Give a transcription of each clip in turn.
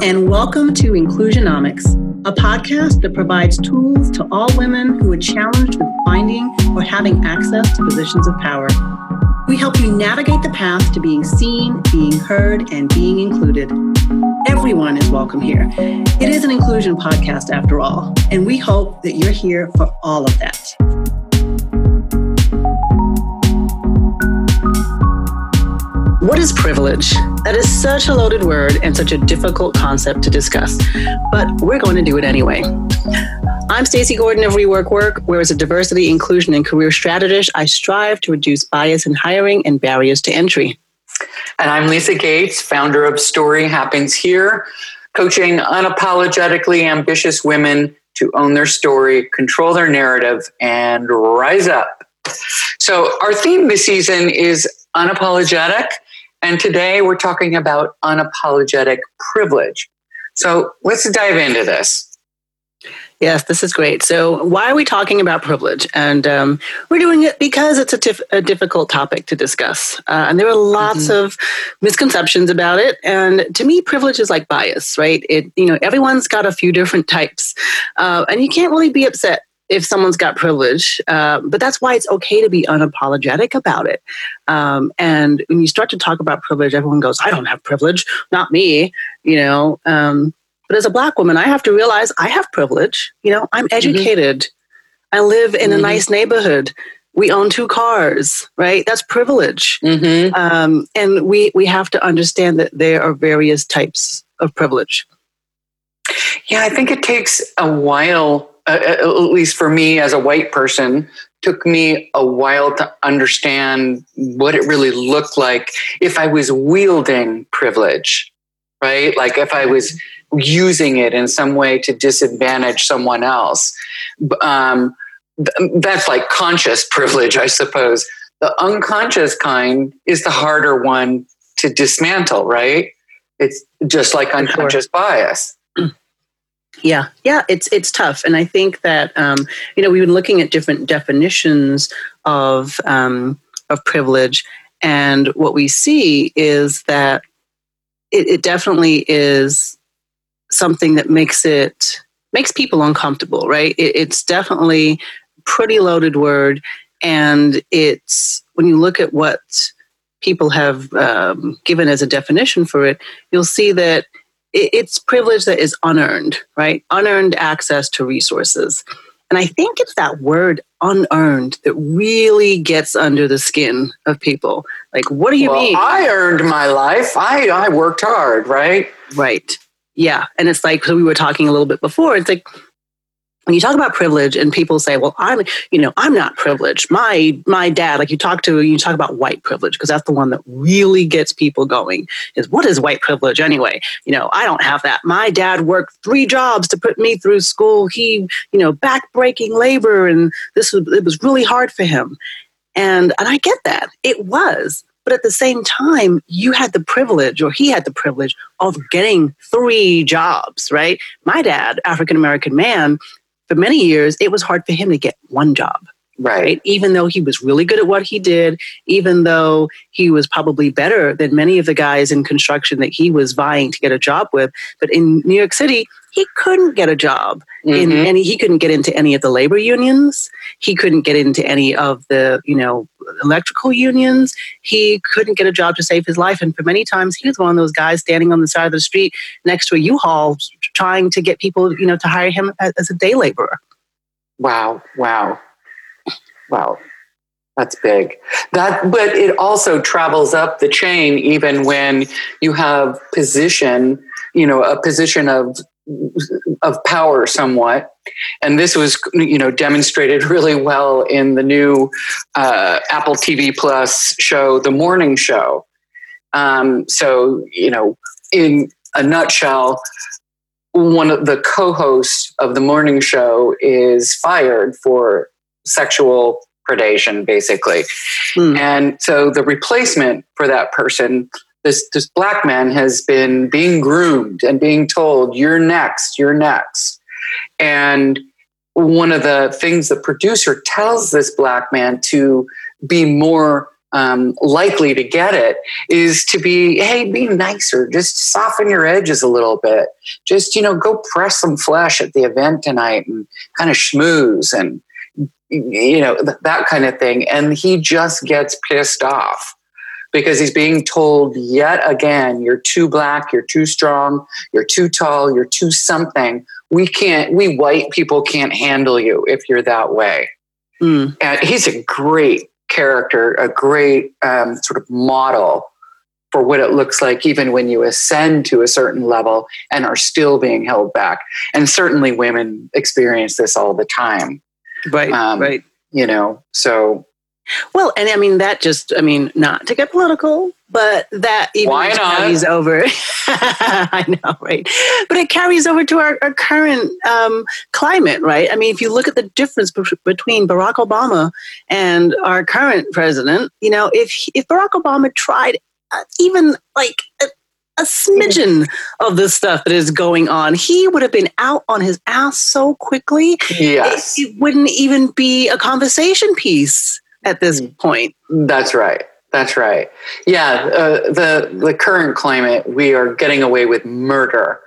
and welcome to Inclusionomics, a podcast that provides tools to all women who are challenged with finding or having access to positions of power. We help you navigate the path to being seen, being heard, and being included. Everyone is welcome here. It is an inclusion podcast after all, and we hope that you're here for all of that. What is privilege? That is such a loaded word and such a difficult concept to discuss, but we're going to do it anyway. I'm Stacey Gordon of Rework Work, where as a diversity, inclusion, and career strategist, I strive to reduce bias in hiring and barriers to entry. And I'm Lisa Gates, founder of Story Happens Here, coaching unapologetically ambitious women to own their story, control their narrative, and rise up. So, our theme this season is unapologetic. And today we're talking about unapologetic privilege. So let's dive into this. Yes, this is great. So, why are we talking about privilege? And um, we're doing it because it's a, tif- a difficult topic to discuss. Uh, and there are lots mm-hmm. of misconceptions about it. And to me, privilege is like bias, right? It, you know, everyone's got a few different types. Uh, and you can't really be upset if someone's got privilege. Uh, but that's why it's okay to be unapologetic about it. Um, and when you start to talk about privilege, everyone goes, I don't have privilege, not me, you know. Um, but as a black woman, I have to realize I have privilege. You know, I'm mm-hmm. educated. Mm-hmm. I live in mm-hmm. a nice neighborhood. We own two cars, right? That's privilege. Mm-hmm. Um, and we, we have to understand that there are various types of privilege. Yeah, I think it takes a while at least for me as a white person, took me a while to understand what it really looked like if I was wielding privilege, right? Like if I was using it in some way to disadvantage someone else. Um, that's like conscious privilege, I suppose. The unconscious kind is the harder one to dismantle, right? It's just like unconscious sure. bias. Yeah, yeah, it's it's tough, and I think that um, you know we've been looking at different definitions of um, of privilege, and what we see is that it, it definitely is something that makes it makes people uncomfortable, right? It, it's definitely pretty loaded word, and it's when you look at what people have um, given as a definition for it, you'll see that it's privilege that is unearned, right? Unearned access to resources. And I think it's that word unearned that really gets under the skin of people. Like, what do you well, mean? I earned my life. I, I worked hard, right? Right. Yeah. And it's like, so we were talking a little bit before, it's like, when you talk about privilege and people say, well, I'm, you know, I'm not privileged. My, my dad, like you talk to, you talk about white privilege because that's the one that really gets people going is what is white privilege anyway? You know, I don't have that. My dad worked three jobs to put me through school. He, you know, backbreaking labor and this was, it was really hard for him. And, and I get that it was, but at the same time, you had the privilege, or he had the privilege of getting three jobs, right? My dad, African American man, for many years, it was hard for him to get one job. Right. right. Even though he was really good at what he did, even though he was probably better than many of the guys in construction that he was vying to get a job with. But in New York City, he couldn't get a job mm-hmm. in any he couldn't get into any of the labor unions he couldn't get into any of the you know electrical unions. He couldn't get a job to save his life and for many times he was one of those guys standing on the side of the street next to a u-haul trying to get people you know to hire him as a day laborer. Wow wow. Wow. That's big. That, but it also travels up the chain even when you have position, you know, a position of of power somewhat. And this was you know demonstrated really well in the new uh, apple tv plus show the morning show. Um, so you know in a nutshell one of the co-hosts of the morning show is fired for sexual predation basically. Hmm. and so the replacement for that person this this black man has been being groomed and being told you're next you're next and one of the things the producer tells this black man to be more um, likely to get it is to be, hey, be nicer. Just soften your edges a little bit. Just, you know, go press some flesh at the event tonight and kind of schmooze and, you know, th- that kind of thing. And he just gets pissed off because he's being told yet again, you're too black, you're too strong, you're too tall, you're too something. We can't, we white people can't handle you if you're that way. Mm. And he's a great character, a great um, sort of model for what it looks like, even when you ascend to a certain level and are still being held back. And certainly women experience this all the time. Right, um, right. You know, so well, and I mean that just I mean not to get political, but that even Why not? carries over. I know, right? But it carries over to our, our current um, climate, right? I mean, if you look at the difference be- between Barack Obama and our current president, you know, if if Barack Obama tried uh, even like a, a smidgen of the stuff that is going on, he would have been out on his ass so quickly. Yes, it, it wouldn't even be a conversation piece at this mm. point. That's right. That's right. Yeah, uh, the the current climate, we are getting away with murder.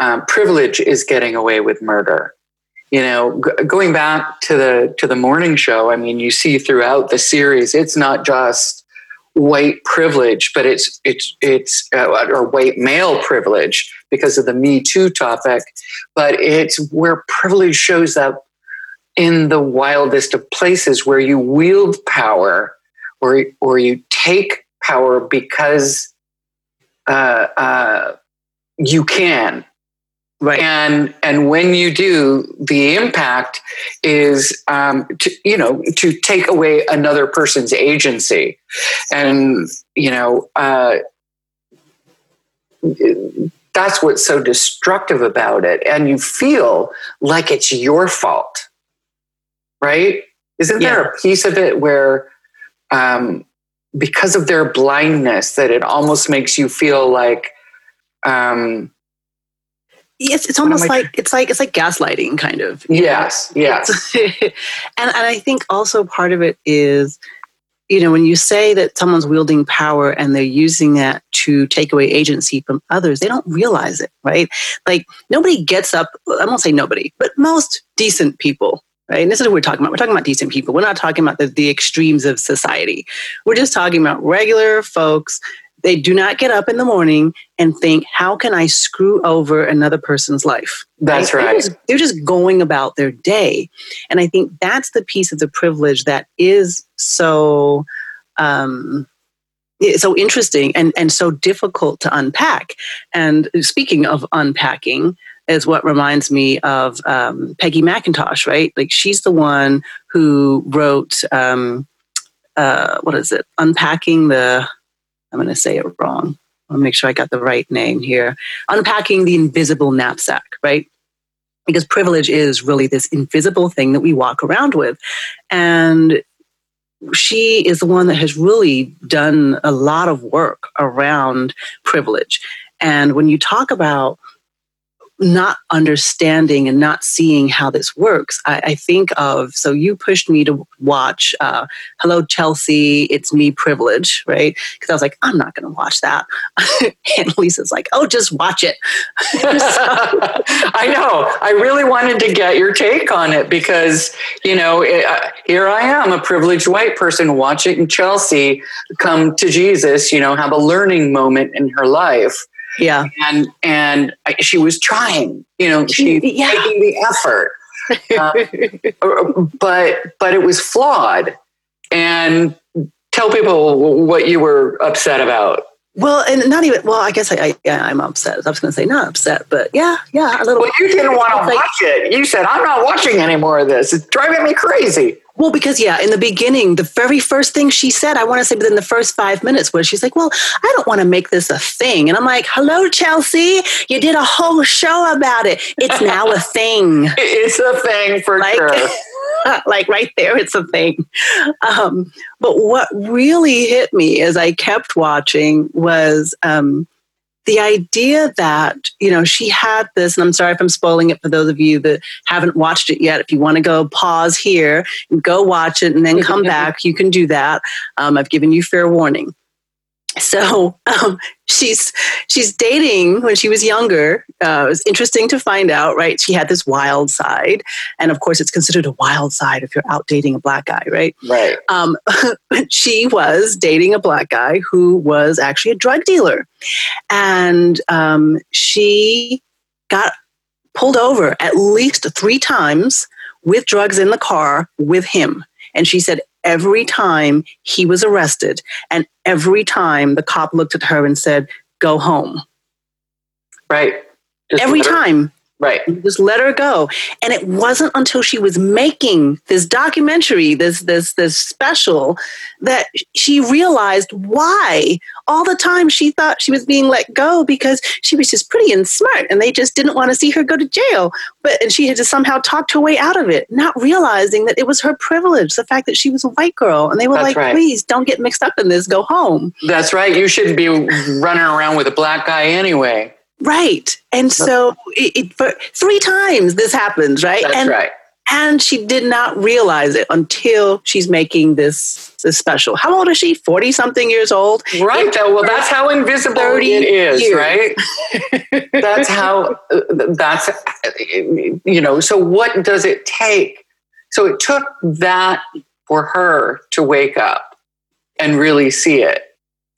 Um, privilege is getting away with murder. You know, g- going back to the to the morning show. I mean, you see throughout the series, it's not just white privilege, but it's it's it's uh, or white male privilege because of the Me Too topic. But it's where privilege shows up in the wildest of places where you wield power or, or you take power because uh, uh, you can. Right. And and when you do, the impact is um, to you know to take away another person's agency, and you know uh, that's what's so destructive about it. And you feel like it's your fault right? Isn't yeah. there a piece of it where, um, because of their blindness, that it almost makes you feel like, um, Yes, it's almost like it's like it's like gaslighting, kind of. Yes, know? yes. and and I think also part of it is, you know, when you say that someone's wielding power and they're using that to take away agency from others, they don't realize it, right? Like nobody gets up. I won't say nobody, but most decent people right? And this is what we're talking about. We're talking about decent people. We're not talking about the, the extremes of society. We're just talking about regular folks. They do not get up in the morning and think, how can I screw over another person's life? That's right. They're just, they're just going about their day. And I think that's the piece of the privilege that is so um, so interesting and, and so difficult to unpack. And speaking of unpacking, is what reminds me of um, Peggy McIntosh, right? Like she's the one who wrote, um, uh, what is it? Unpacking the, I'm going to say it wrong. I'll make sure I got the right name here. Unpacking the invisible knapsack, right? Because privilege is really this invisible thing that we walk around with. And she is the one that has really done a lot of work around privilege. And when you talk about not understanding and not seeing how this works, I, I think of so you pushed me to watch uh, Hello Chelsea, It's Me Privilege, right? Because I was like, I'm not going to watch that. and Lisa's like, oh, just watch it. I know. I really wanted to get your take on it because, you know, it, uh, here I am, a privileged white person watching Chelsea come to Jesus, you know, have a learning moment in her life yeah. And and she was trying, you know, she yeah. taking the effort. Uh, but but it was flawed. And tell people what you were upset about. Well, and not even. Well, I guess I, I yeah, I'm upset. I was going to say not upset, but yeah, yeah, a little. Well, you didn't want to watch it. You said I'm not watching any more of this. It's driving me crazy. Well, because yeah, in the beginning, the very first thing she said, I want to say within the first five minutes, was she's like, "Well, I don't want to make this a thing," and I'm like, "Hello, Chelsea, you did a whole show about it. It's now a thing. it's a thing for like, sure." like right there, it's a thing. Um, but what really hit me as I kept watching was um, the idea that you know she had this and i'm sorry if i'm spoiling it for those of you that haven't watched it yet. If you want to go pause here and go watch it and then come back you can do that. Um, i've given you fair warning so um, she's she's dating when she was younger. Uh, it was interesting to find out, right? She had this wild side, and of course, it's considered a wild side if you're out dating a black guy, right? Right. Um, she was dating a black guy who was actually a drug dealer, and um, she got pulled over at least three times with drugs in the car with him. And she said every time he was arrested and every time the cop looked at her and said, Go home. Right. Just every time. Right. Just let her go. And it wasn't until she was making this documentary, this this this special, that she realized why all the time she thought she was being let go because she was just pretty and smart and they just didn't want to see her go to jail. But and she had to somehow talked her way out of it, not realizing that it was her privilege, the fact that she was a white girl. And they were That's like, right. please don't get mixed up in this, go home. That's right. You shouldn't be running around with a black guy anyway. Right. And so it, it, for three times this happens, right? That's and, right. And she did not realize it until she's making this, this special. How old is she? 40 something years old? Right. Though. Well, that's how invisible 30 it is, years. right? that's how, that's, you know, so what does it take? So it took that for her to wake up and really see it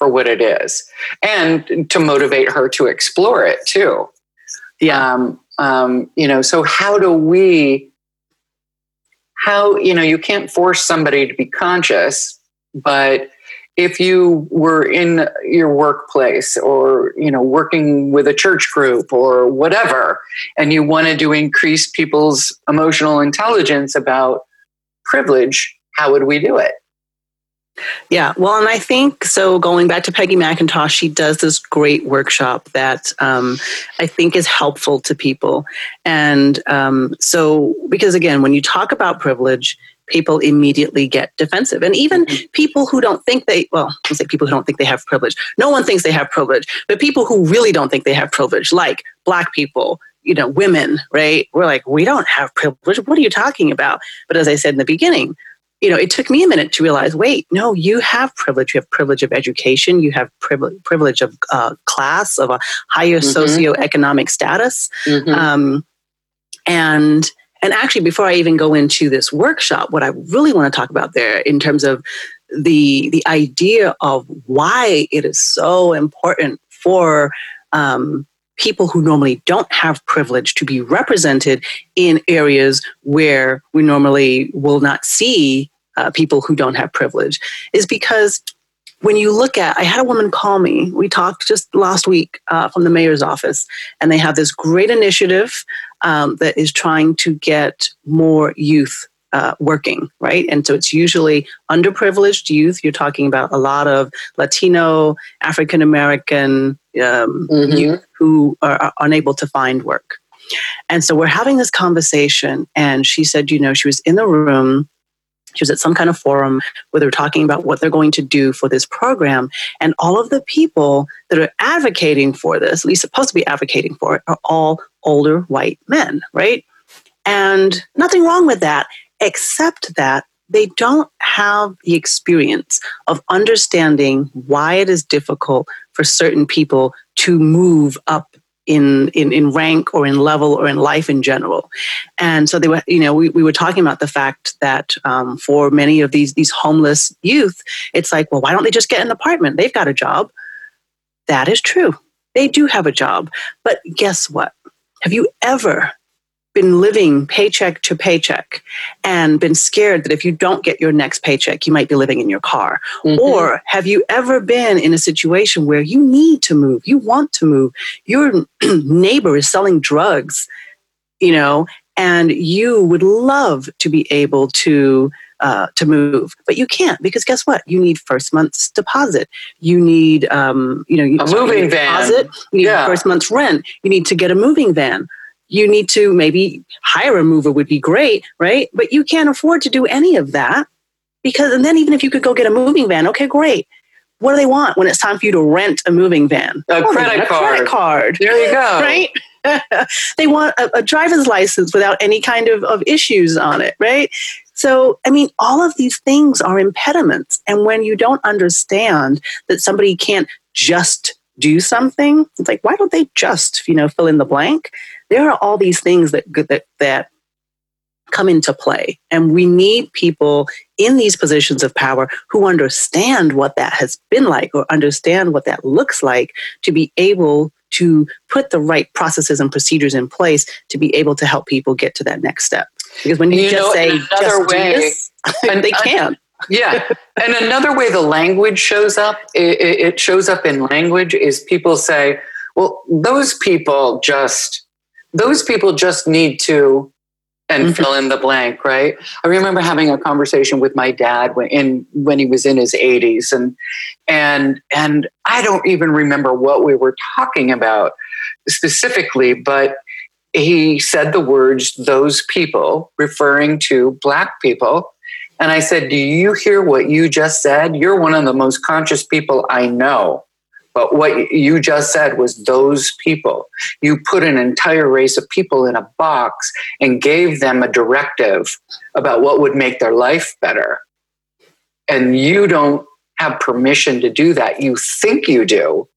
for what it is and to motivate her to explore it too. Yeah. Um, um, you know, so how do we, how, you know, you can't force somebody to be conscious, but if you were in your workplace or you know working with a church group or whatever and you wanted to increase people's emotional intelligence about privilege how would we do it yeah, well, and I think so. Going back to Peggy McIntosh, she does this great workshop that um, I think is helpful to people. And um, so, because again, when you talk about privilege, people immediately get defensive. And even mm-hmm. people who don't think they, well, I say people who don't think they have privilege. No one thinks they have privilege, but people who really don't think they have privilege, like Black people, you know, women, right? We're like, we don't have privilege. What are you talking about? But as I said in the beginning, you know, it took me a minute to realize, wait, no, you have privilege. You have privilege of education. You have privilege, privilege of uh, class, of a higher mm-hmm. socioeconomic status. Mm-hmm. Um, and and actually, before I even go into this workshop, what I really want to talk about there in terms of the the idea of why it is so important for um, people who normally don't have privilege to be represented in areas where we normally will not see uh, people who don't have privilege is because when you look at, I had a woman call me. We talked just last week uh, from the mayor's office, and they have this great initiative um, that is trying to get more youth uh, working, right? And so it's usually underprivileged youth. You're talking about a lot of Latino, African American um, mm-hmm. youth who are, are unable to find work. And so we're having this conversation, and she said, you know, she was in the room she was at some kind of forum where they were talking about what they're going to do for this program. And all of the people that are advocating for this, at least supposed to be advocating for it, are all older white men, right? And nothing wrong with that, except that they don't have the experience of understanding why it is difficult for certain people to move up in, in, in rank or in level or in life in general. And so they were, you know, we, we were talking about the fact that um, for many of these, these homeless youth, it's like, well, why don't they just get an apartment? They've got a job. That is true. They do have a job. But guess what? Have you ever been living paycheck to paycheck and been scared that if you don't get your next paycheck, you might be living in your car? Mm-hmm. Or have you ever been in a situation where you need to move, you want to move, your neighbor is selling drugs, you know, and you would love to be able to uh, to move, but you can't because guess what? You need first month's deposit. You need, um, you know, a moving van. Deposit. You need yeah. first month's rent. You need to get a moving van you need to maybe hire a mover would be great, right? But you can't afford to do any of that because, and then even if you could go get a moving van, okay, great. what do they want when it's time for you to rent a moving van? A they credit card. credit card. There you go. Right? they want a, a driver's license without any kind of, of issues on it, right? So, I mean, all of these things are impediments. And when you don't understand that somebody can't just do something, it's like, why don't they just, you know, fill in the blank? There are all these things that that that come into play. And we need people in these positions of power who understand what that has been like or understand what that looks like to be able to put the right processes and procedures in place to be able to help people get to that next step. Because when you, You just know, say, another way- this, And they can't. yeah and another way the language shows up it it shows up in language is people say well those people just those people just need to and Mhm. fill in the blank right i remember having a conversation with my dad when in when he was in his 80s and and and i don't even remember what we were talking about specifically but he said the words those people referring to black people and I said, Do you hear what you just said? You're one of the most conscious people I know. But what you just said was those people. You put an entire race of people in a box and gave them a directive about what would make their life better. And you don't have permission to do that. You think you do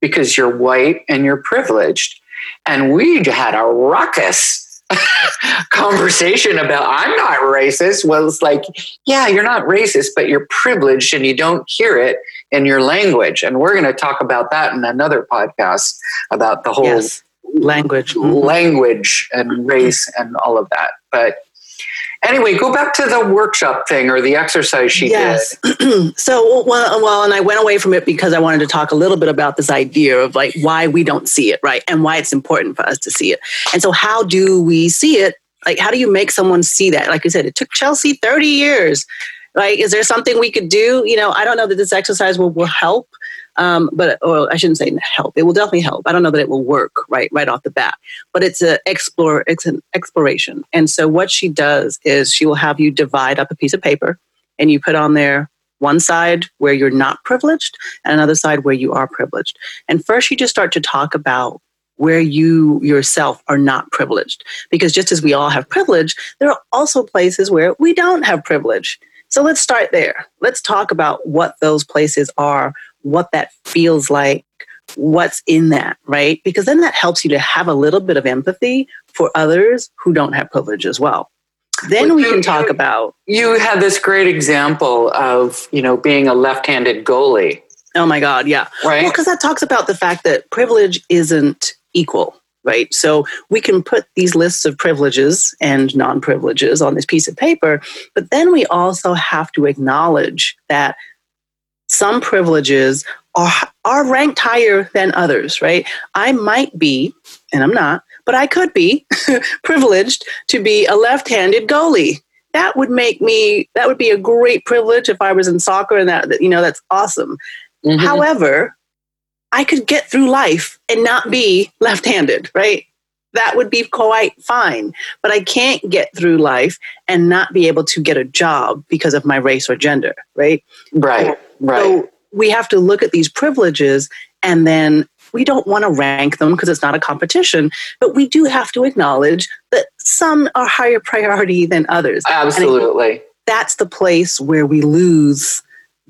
because you're white and you're privileged. And we had a ruckus conversation about I'm not racist. Well, it's like, yeah, you're not racist, but you're privileged and you don't hear it in your language. And we're going to talk about that in another podcast about the whole Yes. Language. Mhm. language and race and all of that. But anyway, go back to the workshop thing or the exercise she yes. did. so, well, well, and I went away from it because I wanted to talk a little bit about this idea of like why we don't see it, right? And why it's important for us to see it. And so, how do we see it? Like, how do you make someone see that? Like you said, it took Chelsea 30 years. Like, is there something we could do? You know, I don't know that this exercise will, will help. Um, but or I shouldn't say help. It will definitely help. I don't know that it will work right right off the bat, but it's a explore. It's an exploration. And so what she does is she will have you divide up a piece of paper, and you put on there one side where you're not privileged and another side where you are privileged. And first, you just start to talk about where you yourself are not privileged, because just as we all have privilege, there are also places where we don't have privilege. So let's start there. Let's talk about what those places are what that feels like, what's in that, right? Because then that helps you to have a little bit of empathy for others who don't have privilege as well. Then Well, we you- can talk you- about, You had this great example of, you know, being a left-handed goalie, oh my God, yeah. right? Well, because that talks about the fact that privilege isn't equal, right? So we can put these lists of privileges and non privileges on this piece of paper, but then we also have to acknowledge that some privileges are, are ranked higher than others, right? I might be, and I'm not, but I could be privileged to be a left handed goalie. That would make me, that would be a great privilege if I was in soccer and that, you know, that's awesome. Mhm. However, I could get through life and not be left handed, right? That would be quite fine. But I can't get through life and not be able to get a job because of my race or gender, right? right, right. So we have to look at these privileges and then we don't want to rank them because it's not a competition, but we do have to acknowledge that some are higher priority than others Absolutely. that's the place where we lose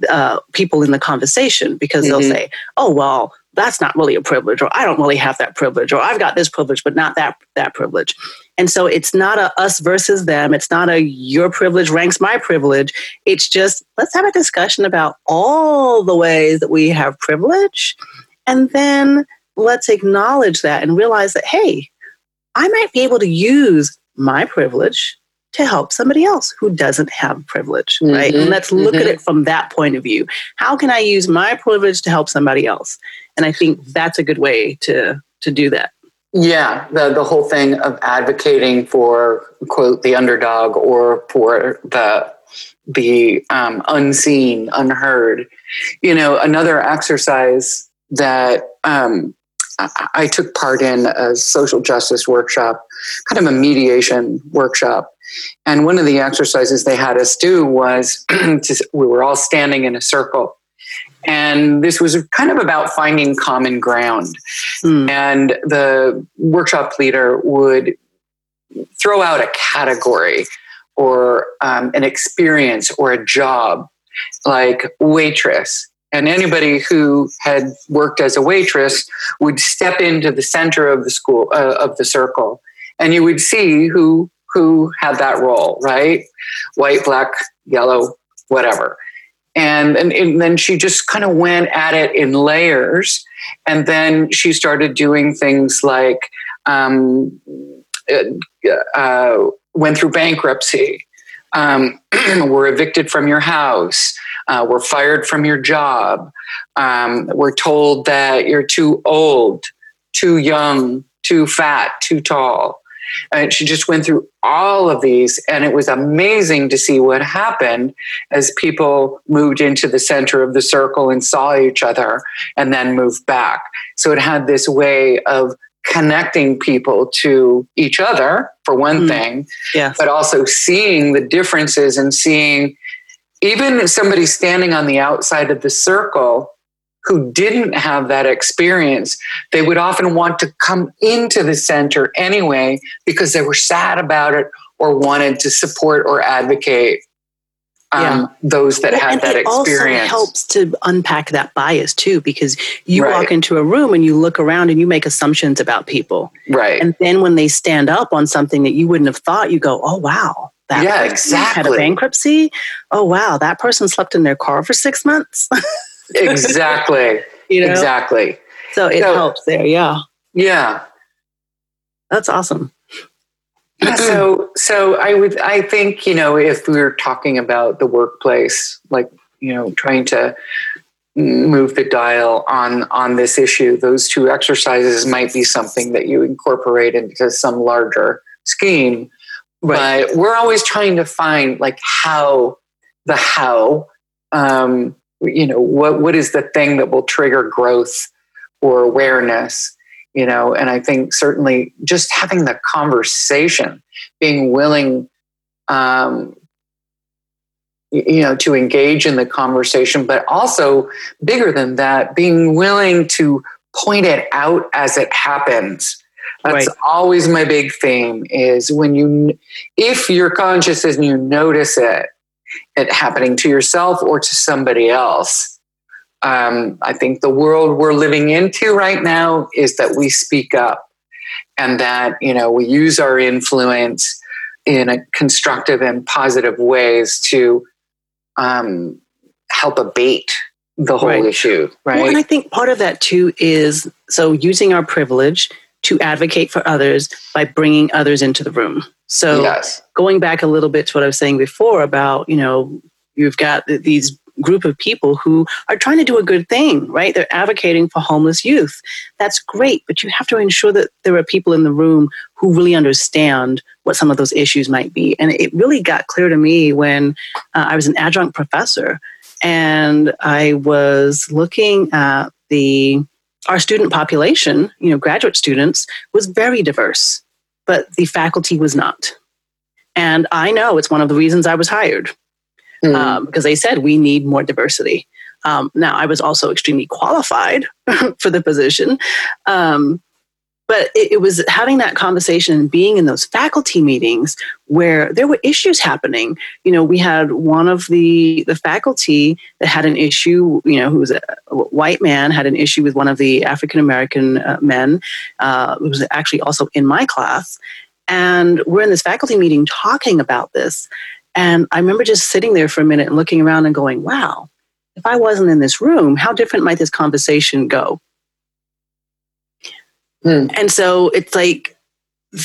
uh, people in the conversation because they'll Mhm. say, "Oh, well, that's not really a privilege," or "I don't really have that privilege," or "I've got this privilege, but not that that privilege." And so it's not a us versus them. It's not a your privilege ranks my privilege. It's just let's have a discussion about all the ways that we have privilege, and then let's acknowledge that and realize that hey, I might be able to use my privilege to help somebody else who doesn't have privilege, right? Mhm, And let's look at mhm. it from that point of view. How can I use my privilege to help somebody else? And I think that's a good way to to do that. Yeah, the the whole thing of advocating for quote the underdog or for the the um, unseen, unheard. You know, another exercise that um, I, took part in a social justice workshop, kind of a mediation workshop, and one of the exercises they had us do was to, we were all standing in a circle, And this was kind of about finding common ground. Mm. And the workshop leader would throw out a category or um, an experience or a job like waitress. And anybody who had worked as a waitress would step into the center of the school uh, of the circle, and you would see who who had that role, right? White, black, yellow, whatever. And, and, and then she just kind of went at it in layers. And then she started doing things like um, uh, went through bankruptcy, um, were evicted from your house, uh, were fired from your job, um, were told that you're too old, too young, too fat, too tall. And she just went through all of these, and it was amazing to see what happened as people moved into the center of the circle and saw each other and then moved back. So it had this way of connecting people to each other, for one Mm. thing, Yes. but also seeing the differences and seeing even somebody standing on the outside of the circle who didn't have that experience, they would often want to come into the center anyway because they were sad about it or wanted to support or advocate um, those that Well, that it experience. also helps to unpack that bias too, because you Right. walk into a room and you look around and you make assumptions about people. right. And then when they stand up on something that you wouldn't have thought, you go, oh, wow. That Yeah, person Had a bankruptcy. Oh, wow. That person slept in their car for six months. exactly. you know? Exactly. So it So- helps there. Yeah. Yeah. That's awesome. so so i would i think you know if we were talking about the workplace like you know trying to move the dial on on this issue those two exercises might be something that you incorporate into some larger scheme but we're always trying to find like how the how um you know what what is the thing that will trigger growth or awareness you know and i think certainly just having the conversation being willing um, you know to engage in the conversation but also bigger than that being willing to point it out as it happens that's Right. always my big theme is when you if you're conscious and you notice it it happening to yourself or to somebody else um, I think the world we're living into right now is that we speak up and that you know we use our influence in a constructive and positive ways to um, help abate the whole Right. issue, right? Well, and I think part of that too is so using our privilege to advocate for others by bringing others into the room. So yes, going back a little bit to what I was saying before about, you know, you've got these group of people who are trying to do a good thing, right? They're advocating for homeless youth. That's great, but you have to ensure that there are people in the room who really understand what some of those issues might be. And it really got clear to me when uh, I was an adjunct professor and I was looking at the our student population, you know, graduate students was very diverse, but the faculty was not. And I know it's one of the reasons I was hired Mm. um, because they said we need more diversity. Um, now, I was also extremely qualified for the position, um, but it, it was having that conversation and being in those faculty meetings where there were issues happening. You know, we had one of the the faculty that had an issue. You know, who was a white man had an issue with one of the African American uh, men, uh, who was actually also in my class. And we're in this faculty meeting talking about this. And I remember just sitting there for a minute and looking around and going, wow, if I wasn't in this room, how different might this conversation go? Hmm. And so it's like,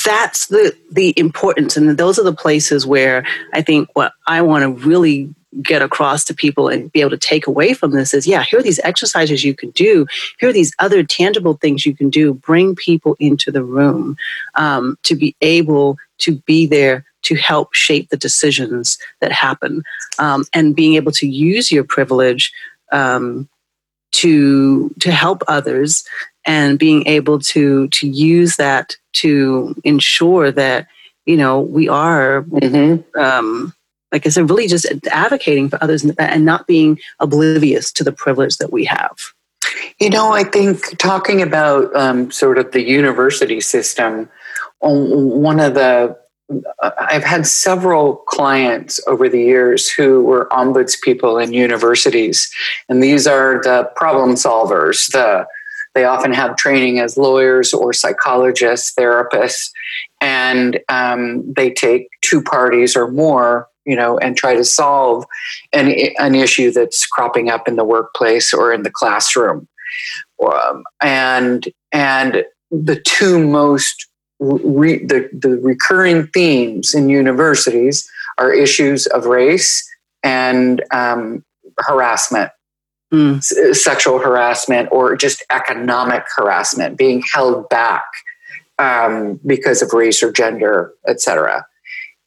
that's the the importance and those are the places where i think what i want to really get across to people and be able to take away from this is yeah here are these exercises you can do. Here are these other tangible things you can do. Bring people into the room um, to be able to be there to help shape the decisions that happen. Um, and being able to use your privilege um, to to help others and being able to to use that to ensure that you know we are Mhm. um, like I said, really just advocating for others and not being oblivious to the privilege that we have. You know, I think talking about um, sort of the university system, one of the I've had several clients over the years who were ombuds people in universities, and these are the problem solvers. The they often have training as lawyers or psychologists, therapists, and um, they take two parties or more, you know, and try to solve an an issue that's cropping up in the workplace or in the classroom. Um, and and the two most re, the, the recurring themes in universities are issues of race and um, harassment, mm. s- sexual harassment, or just economic harassment, being held back um, because of race or gender, etc.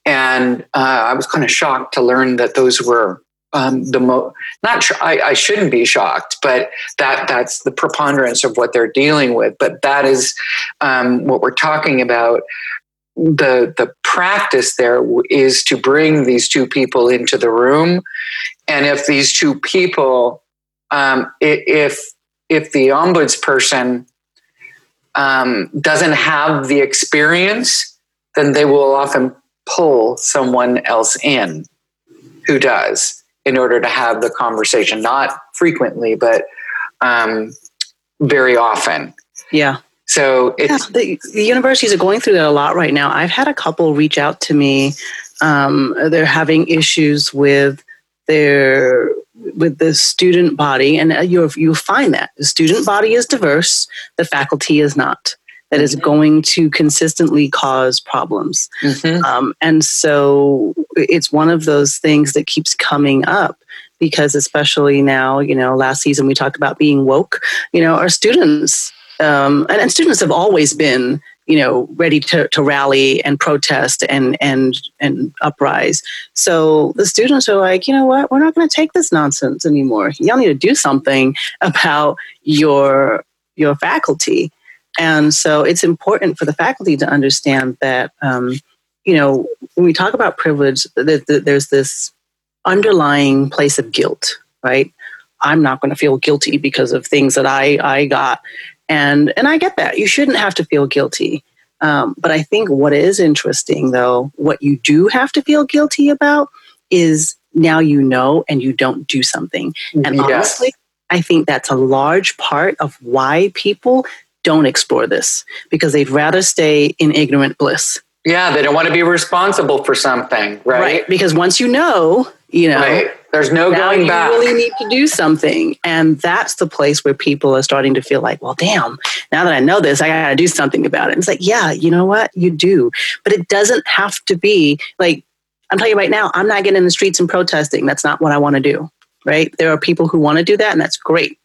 And uh, I was kind of shocked to learn that those were um, the mo not sure I, I, shouldn't be shocked but that that's the preponderance of what they're dealing with but that is um, what we're talking about the the practice there is to bring these two people into the room and if these two people um, if if the ombuds person um, doesn't have the experience then they will often pull someone else in who does in order to have the conversation, not frequently, but um, very often. Yeah. So yeah, the, the, universities are going through that a lot right now. I've had a couple reach out to me. Um, they're having issues with their with the student body, and you you find that the student body is diverse, the faculty is not that is mm-hmm. going to consistently cause problems. Mm-hmm. Um, and so it's one of those things that keeps coming up because, especially now, you know, last season we talked about being woke, you know, our students, um, and, and students have always been you know ready to, to rally and protest and and and uprise so the students are like you know what we're not going to take this nonsense anymore y'all need to do something about your your faculty and so it's important for the faculty to understand that, um, you know, when we talk about privilege, that there's this underlying place of guilt, right? I'm not going to feel guilty because of things that I, I got. And, and I get that. You shouldn't have to feel guilty. Um, but I think what is interesting, though, what you do have to feel guilty about is now you know and you don't do something. And yes. honestly, I think that's a large part of why people don't explore this because they'd rather stay in ignorant bliss. Yeah, they don't want to be responsible for something, right? Right, because once you know, you know, right. There's no going you back. You really need to do something, and that's the place where people are starting to feel like, well, damn, now that I know this, I got to do something about it. And it's like, yeah, you know what, you do, but it doesn't have to be like I'm telling you right now. I'm not getting in the streets and protesting. That's not what I want to do. Right? There are people who want to do that, and that's great.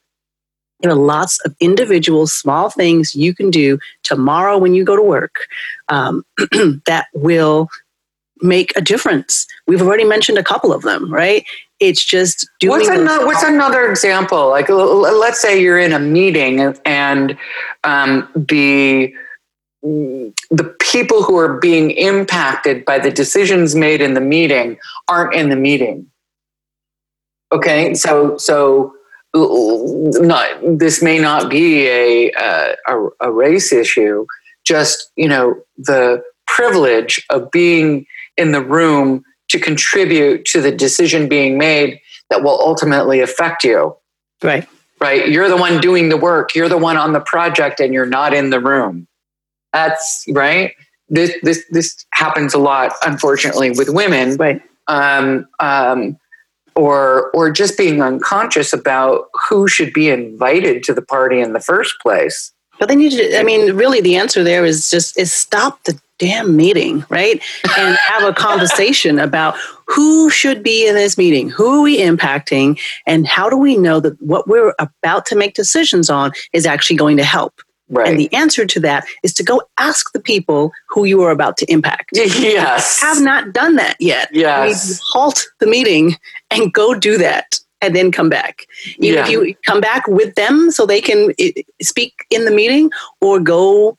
There are lots of individual small things you can do tomorrow when you go to work um, that will make a difference. We've already mentioned a couple of them, right? It's just doing. What's another, what's another example? Like, let's say you're in a meeting and um, the the people who are being impacted by the decisions made in the meeting aren't in the meeting. Okay, so so not this may not be a, a, a race issue just you know the privilege of being in the room to contribute to the decision being made that will ultimately affect you. Right. Right? You're the one doing the work. You're the one on the project and you're not in the room. That's right? This this this happens a lot unfortunately with women. Right. Um, um, or or just being unconscious about who should be invited to the party in the first place. But they need to. I mean, really, the answer there is just is stop the damn meeting, right, and have a conversation about who should be in this meeting, who are we impacting, and how do we know that what we're about to make decisions on is actually going to help. Right. And the answer to that is to go ask the people who you are about to impact. Yes. Have not done that yet. Yes. halt the meeting and go do that and then come back. Even yeah. if you come back with them so they can eh, speak in the meeting or go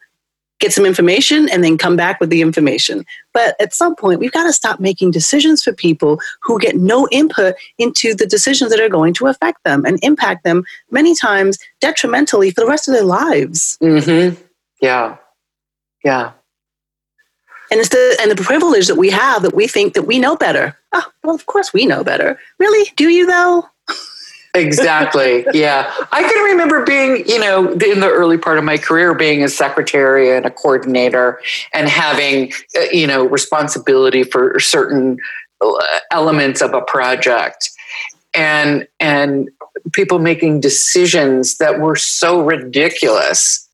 get some information, and then come back with the information. But at some point, we've got to stop making decisions for people who get no input into the decisions that are going to affect them and impact them many times detrimentally for the rest of their lives. Mm-hmm. Yeah. Yeah. And it's the and the privilege that we have that we think that we know better. Oh, well, of course we know better. Really? Do you though? Exactly. Yeah. I can remember being, you know, in the early part of my career, being a secretary and a coordinator and having, uh, you know, responsibility for certain uh, elements of a project and, and people making decisions that were so ridiculous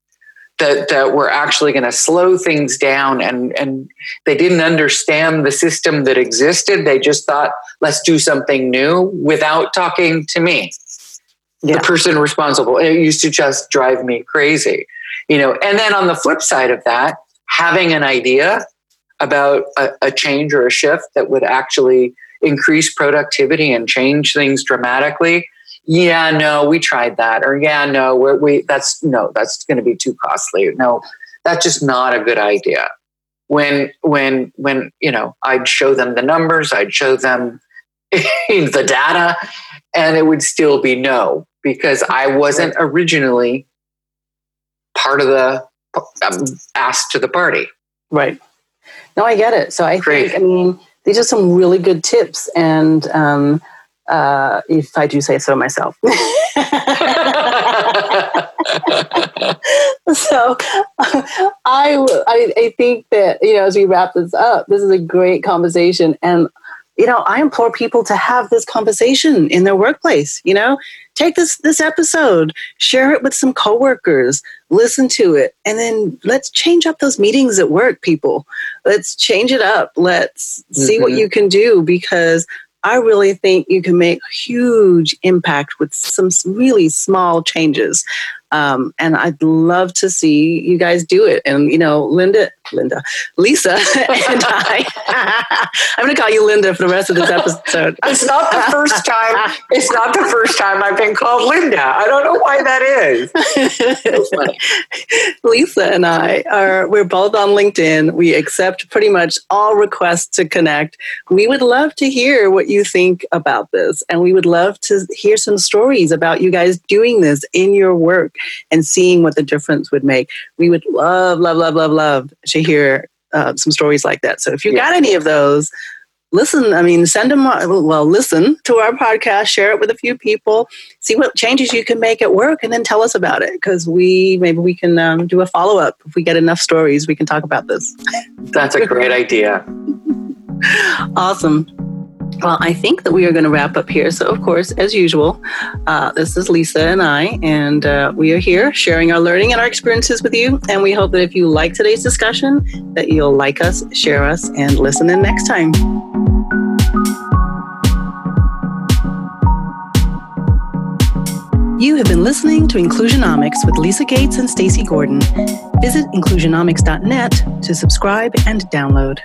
that that were actually going to slow things down and and they didn't understand the system that existed. They just thought let's do something new without talking to me. Yeah. the person responsible it used to just drive me crazy you know? And then on the flip side of that having an idea about a, a change or a shift that would actually increase productivity and change things dramatically yeah, no, we tried that, or yeah, no, we're, we that's no, that's going to be too costly. No, that's just not a good idea. When when when you know, I'd show them the numbers, I'd show them the data, and it would still be no because I wasn't originally part of the um, asked to the party. Right. No, I get it. So I Great. think I mean these are some really good tips and. Um, uh, if I do say so myself. so I, I, I think that you know as we wrap this up, this is a great conversation, and you know I implore people to have this conversation in their workplace. You know, take this this episode, share it with some coworkers, listen to it, and then let's change up those meetings at work. People, let's change it up. Let's see mm-hmm. what you can do because I really think you can make huge impact with some really small changes. Um, and I'd love to see you guys do it. And, you know, Linda, Linda, Lisa, and I, I'm going to call you Linda for the rest of this episode. it's not the first time. It's not the first time I've been called Linda. I don't know why that is. Lisa and I are, we're both on LinkedIn. We accept pretty much all requests to connect. We would love to hear what you think about this. And we would love to hear some stories about you guys doing this in your work and seeing what the difference would make. We would love, love, love, love, love to hear uh, some stories like that. So if you yeah. got any of those, listen. I mean, send them. Well, listen to our podcast, share it with a few people, see what changes you can make at work, and then tell us about it. Because we maybe we can um, do a follow up if we get enough stories. We can talk about this. That's a great idea. awesome. Well, I think that we are going to wrap up here. So, of course, as usual, uh, this is Lisa and I, and uh, we are here sharing our learning and our experiences with you. And we hope that if you like today's discussion, that you'll like us, share us, and listen in next time. You have been listening to Inclusionomics with Lisa Gates and Stacy Gordon. Visit inclusionomics.net to subscribe and download.